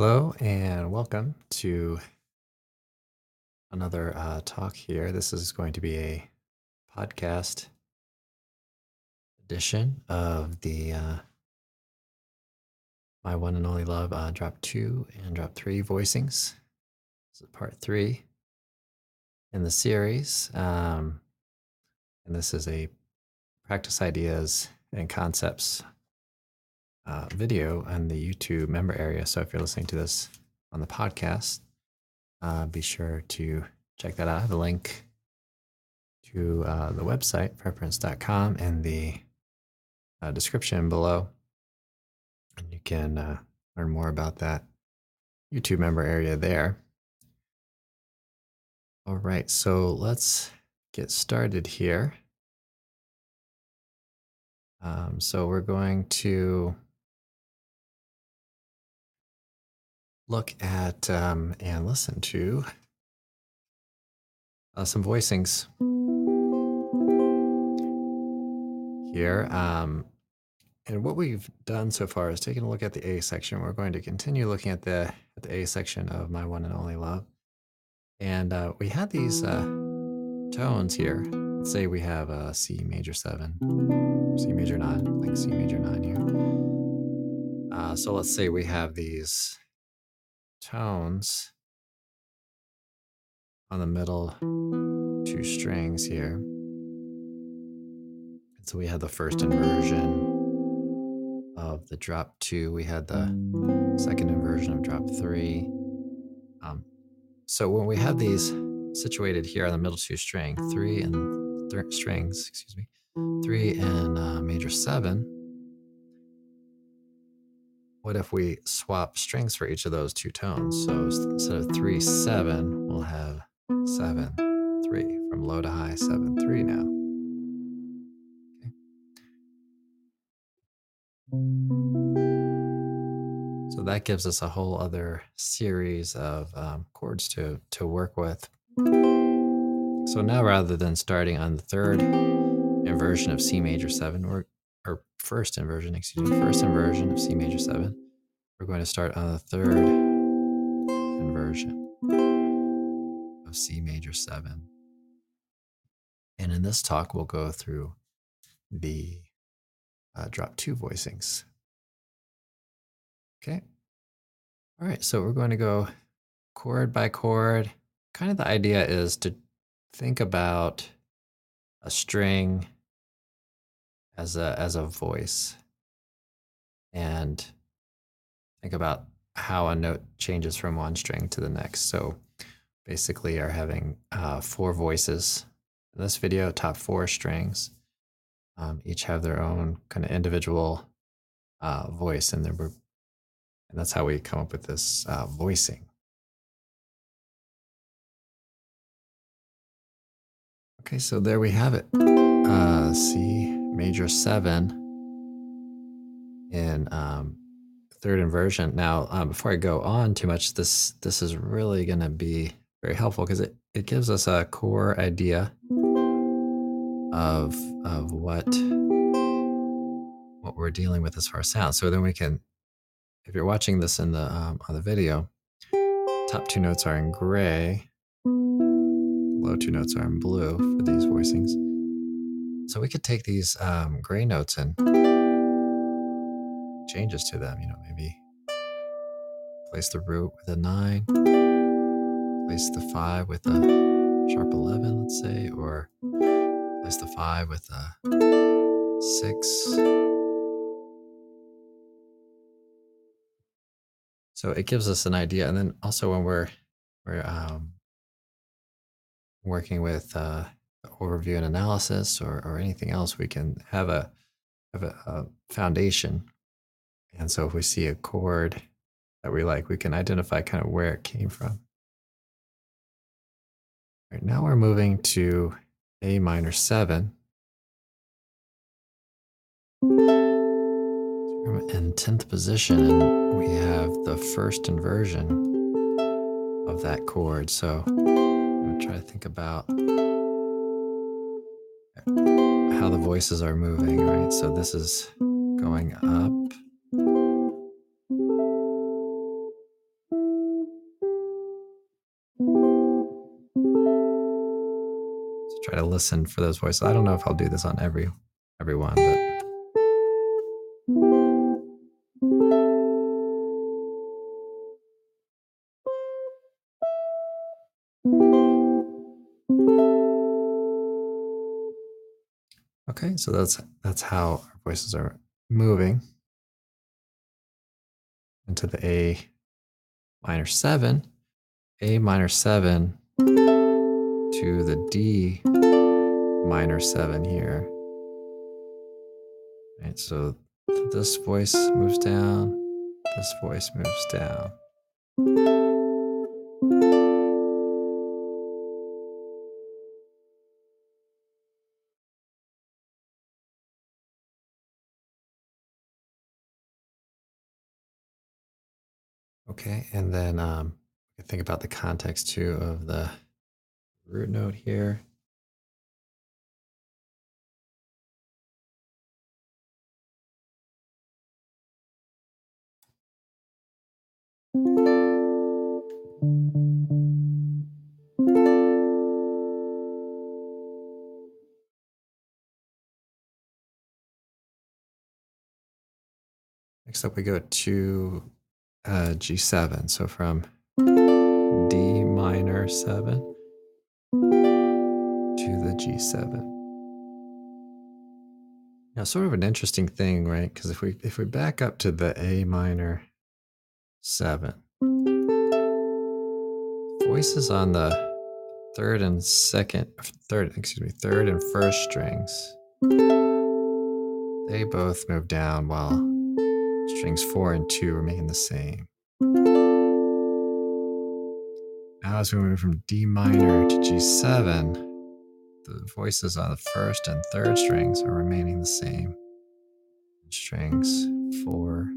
Hello and welcome to another uh, talk here. This is going to be a podcast edition of the uh, My One and Only Love uh, Drop 2 and Drop 3 voicings. This is part 3 in the series. Um, and this is a practice ideas and concepts uh, video on the YouTube member area. So if you're listening to this on the podcast, uh, be sure to check that out. I have a link to uh, the website, preference.com, in the uh, description below. And you can uh, learn more about that YouTube member area there. All right, so let's get started here. Um, so we're going to look at um, and listen to uh, some voicings here. Um, and what we've done so far is taken a look at the A section. We're going to continue looking at the at the A section of My One and Only Love. And uh, we had these uh, tones here. Let's say we have a C major seven, C major nine, like C major nine here. Uh, so let's say we have these tones on the middle two strings here. And so we had the first inversion of the drop two, we had the second inversion of drop three. Um, so when we have these situated here on the middle two string, three and th- strings, excuse me, three and uh, major seven, what if we swap strings for each of those two tones? So instead of three, seven, we'll have seven, three from low to high, seven, three now. Okay. So that gives us a whole other series of um, chords to, to work with. So now rather than starting on the third inversion of C major seven, we're or first inversion, excuse me, first inversion of C major seven. We're going to start on the third inversion of C major seven. And in this talk, we'll go through the uh, drop two voicings. Okay. All right. So we're going to go chord by chord. Kind of the idea is to think about a string as a as a voice. And think about how a note changes from one string to the next. So basically are having uh, four voices in this video top four strings. Um, each have their own kind of individual uh, voice and, there. and that's how we come up with this uh, voicing. Okay so there we have it. Uh, c major seven in um, third inversion. Now, um, before I go on too much, this this is really going to be very helpful because it, it gives us a core idea of of what what we're dealing with as far as sound. So then we can, if you're watching this in the um, on the video, top two notes are in gray, low two notes are in blue for these voicings. So we could take these um, gray notes and changes to them. You know, maybe place the root with a nine, place the five with a sharp 11, let's say, or place the five with a six. So it gives us an idea. And then also when we're, we're um, working with uh, overview and analysis or, or anything else, we can have a have a, a foundation. And so if we see a chord that we like, we can identify kind of where it came from. Right now we're moving to A minor seven. in 10th position, and we have the first inversion of that chord. So I'm going to try to think about how the voices are moving, right? So this is going up. So try to listen for those voices. I don't know if I'll do this on every everyone, but so that's that's how our voices are moving into the A minor seven, A minor seven to the D minor seven here. Right, so this voice moves down, this voice moves down. Okay, and then um, think about the context too of the root note here. Next up, we go to uh, G7. So from D minor 7 to the G7. Now, sort of an interesting thing, right? Because if we if we back up to the A minor 7, voices on the third and second, third, excuse me, third and first strings, they both move down while strings four and two remain the same. Now, as we move from D minor to G7, the voices on the first and third strings are remaining the same. Strings four,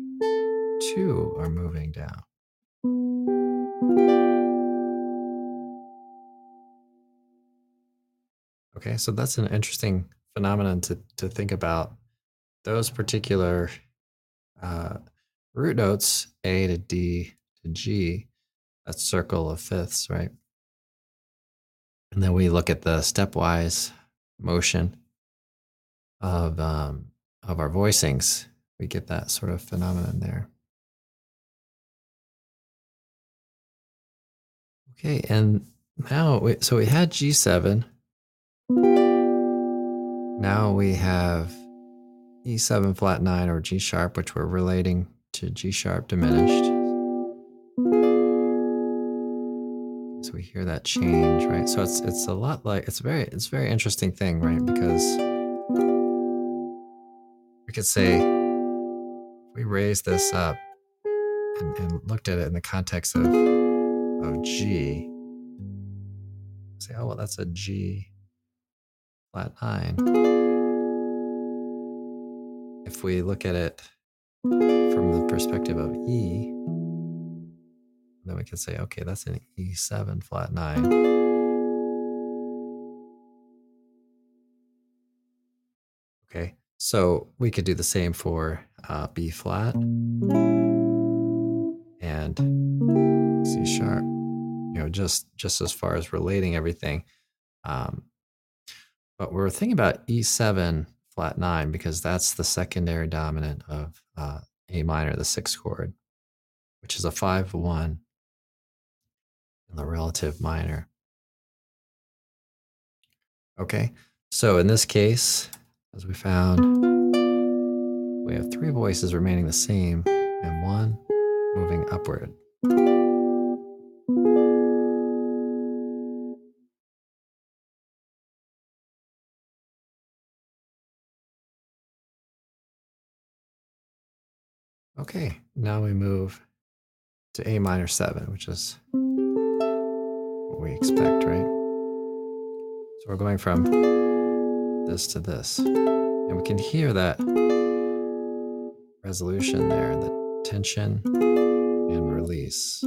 two are moving down. Okay, so that's an interesting phenomenon to, to think about. Those particular uh, root notes, A to D to G, that circle of fifths, right? And then we look at the stepwise motion of um, of our voicings. We get that sort of phenomenon there. Okay, and now we, so we had G7. Now we have E7 flat 9 or G sharp, which we're relating to G sharp diminished. So we hear that change, right? So it's it's a lot like it's very it's very interesting thing, right? Because we could say we raised this up and, and looked at it in the context of of G. Say, oh well, that's a G flat nine if we look at it from the perspective of E, then we can say, okay, that's an E7 flat nine. Okay, so we could do the same for uh, B flat and C sharp. You know, just just as far as relating everything. Um, but we're thinking about E7 flat nine because that's the secondary dominant of uh, A minor, the sixth chord, which is a five one in the relative minor. Okay, so in this case, as we found, we have three voices remaining the same and one moving upward. Okay, now we move to A minor 7, which is what we expect, right? So we're going from this to this. And we can hear that resolution there, the tension and release.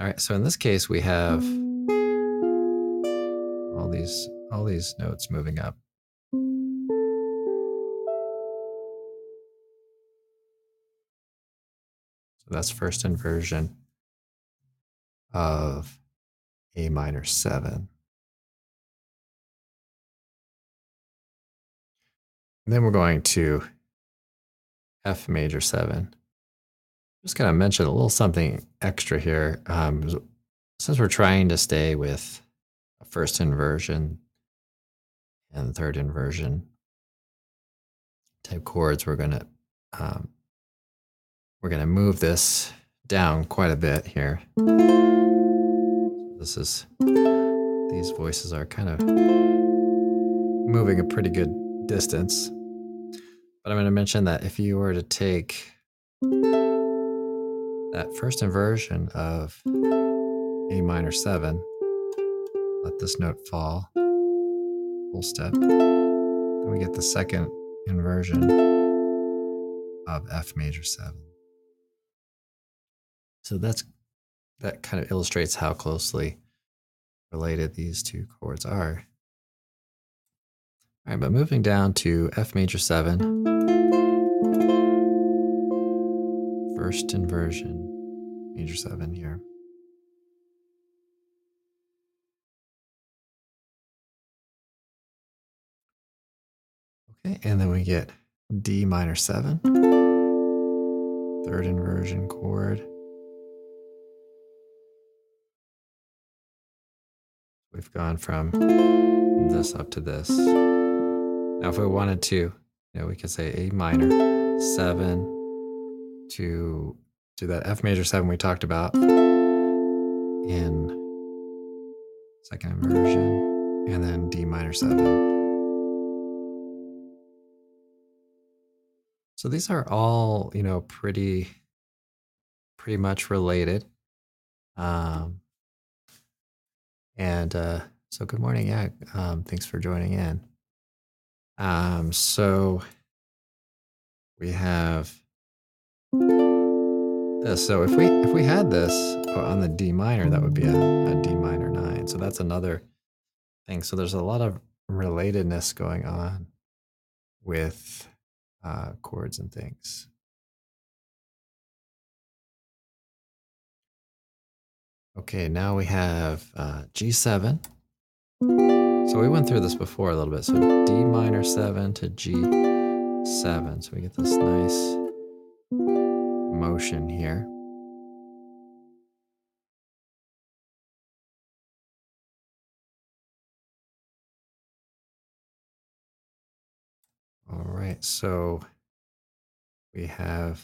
All right, so in this case, we have all these all these notes moving up. So that's first inversion of A minor 7. And then we're going to F major 7. Just going to mention a little something extra here. Um, since we're trying to stay with a first inversion and third inversion type chords, we're going to um, we're going to move this down quite a bit here. This is these voices are kind of moving a pretty good distance. But I'm going to mention that if you were to take that first inversion of A minor 7, let this note fall, full step, then we get the second inversion of F major 7. So that's that kind of illustrates how closely related these two chords are. All right, but moving down to F major 7, first inversion, major 7 here. Okay, and then we get D minor 7, third inversion chord. We've gone from this up to this. Now, if we wanted to, you know, we could say A minor, seven to to that F major seven we talked about in second inversion, and then D minor seven. So these are all, you know, pretty pretty much related. Um, and uh, so, good morning. Yeah, um, thanks for joining in. Um, so we have this. So if we if we had this on the D minor, that would be a, a D minor nine. So that's another thing. So there's a lot of relatedness going on with uh, chords and things. Okay, now we have uh, G7. So we went through this before a little bit. So D minor 7 to G7. So we get this nice motion here. All right, so we have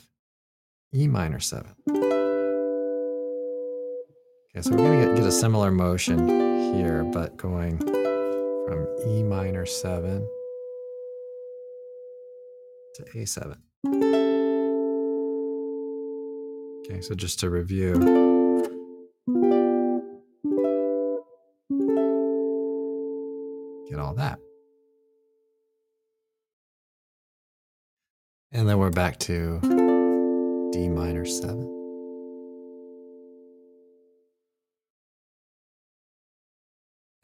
E minor 7. Okay, so we're going to get, get a similar motion here, but going from E minor 7 to A7. Okay, so just to review. Get all that. And then we're back to D minor 7.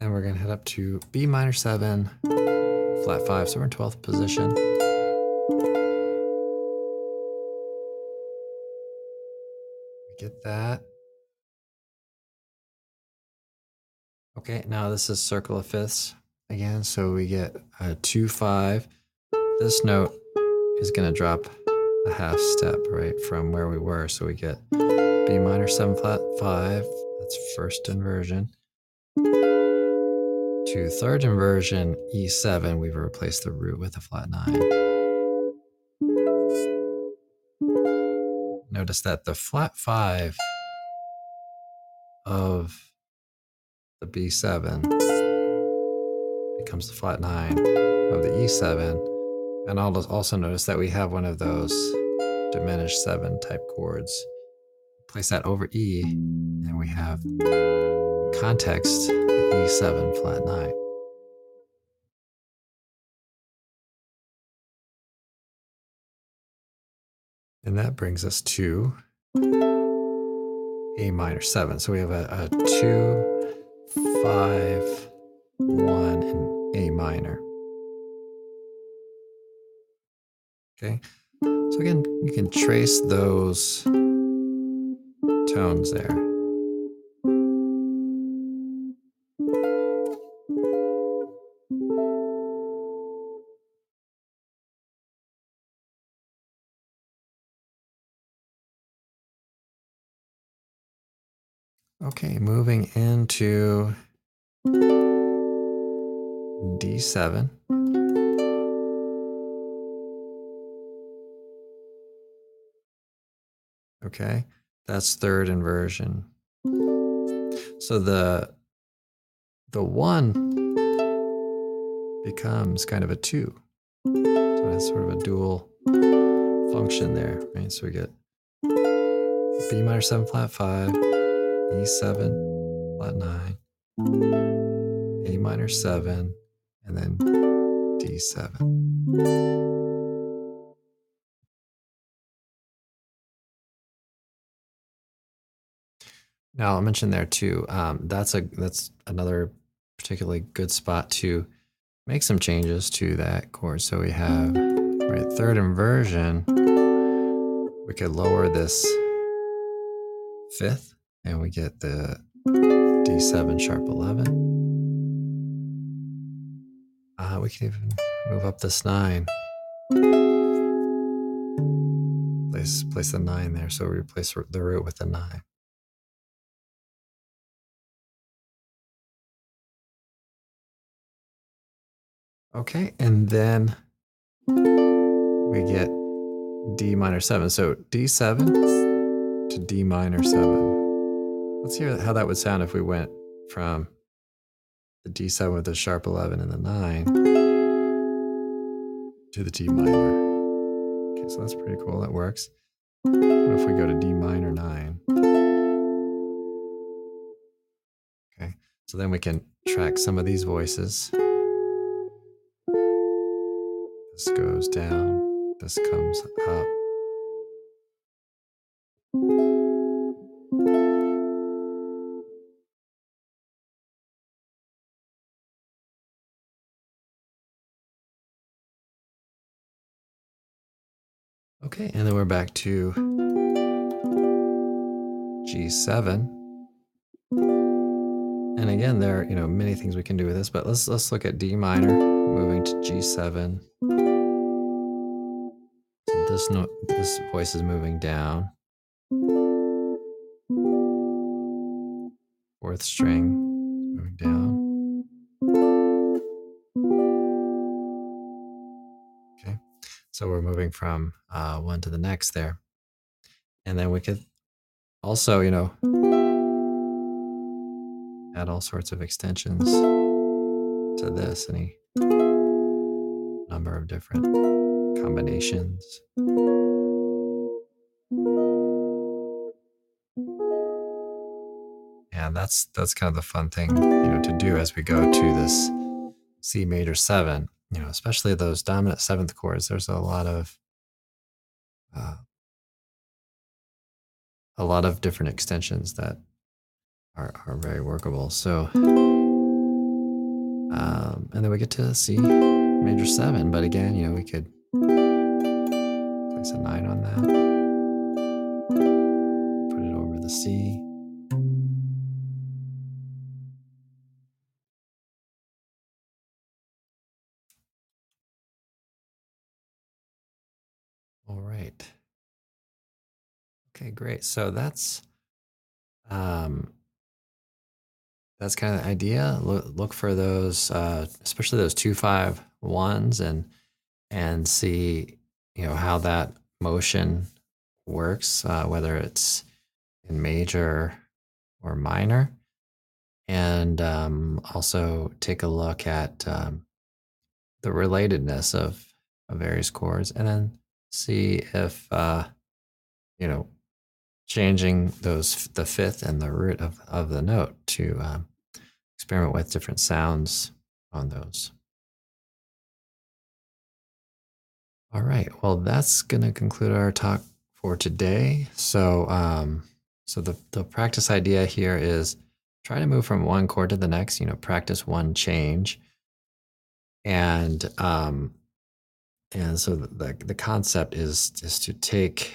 And we're going to head up to B minor 7, flat 5. So we're in 12th position. We get that. Okay, now this is circle of fifths again. So we get a 2 5. This note is going to drop a half step, right, from where we were. So we get B minor 7 flat 5. That's first inversion to third inversion E7, we've replaced the root with a flat 9. Notice that the flat 5 of the B7 becomes the flat 9 of the E7. And I'll also notice that we have one of those diminished 7 type chords. Place that over E, and we have context E7 flat 9. And that brings us to A minor 7. So we have a, a 2, 5, 1, and A minor. Okay. So again, you can trace those tones there. Okay, moving into D7. Okay, that's third inversion. So the the one becomes kind of a two. So it's sort of a dual function there, right? So we get B minor seven flat five, E7 flat nine, A minor seven, and then D7. Now I'll mention there too. Um, that's a that's another particularly good spot to make some changes to that chord. So we have right third inversion. We could lower this fifth, and we get the D7 sharp 11. Uh, we can even move up this nine. Place place the nine there, so we replace the root with the nine. Okay, and then we get D minor 7. So D7 to D minor 7. Let's hear how that would sound if we went from the D7 with the sharp 11 and the 9 to the D minor. Okay, so that's pretty cool. That works. What if we go to D minor 9? Okay, so then we can track some of these voices. This goes down, this comes up. Okay, and then we're back to G7. And again, there are you know many things we can do with this, but let's let's look at D minor, moving to G7 this note, this voice is moving down. Fourth string moving down. So we're moving from uh, one to the next there, and then we could also, you know, add all sorts of extensions to this. Any number of different combinations. And that's that's kind of the fun thing, you know, to do as we go to this C major seven. You know, especially those dominant seventh chords. There's a lot of uh, a lot of different extensions that are are very workable. So, um, and then we get to C major seven. But again, you know, we could place a nine on that. Put it over the C. right. Okay, great. So that's um, that's kind of the idea. Look, look for those, uh, especially those two five ones, and and see you know how that motion works, uh, whether it's in major or minor, and um, also take a look at um, the relatedness of, of various chords, and then see if uh, you know changing those the fifth and the root of, of the note to um, experiment with different sounds on those. All right. Well, that's going to conclude our talk for today. So, um, so the, the practice idea here is try to move from one chord to the next, you know, practice one change. And, um, and so the, the concept is, is to take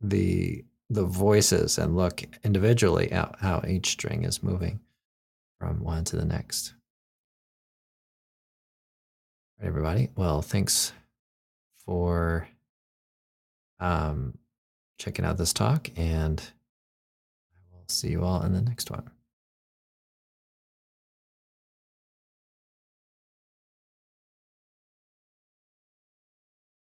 the, the voices and look individually at how each string is moving from one to the next right, everybody. Well, thanks for um, checking out this talk and I will see you all in the next one.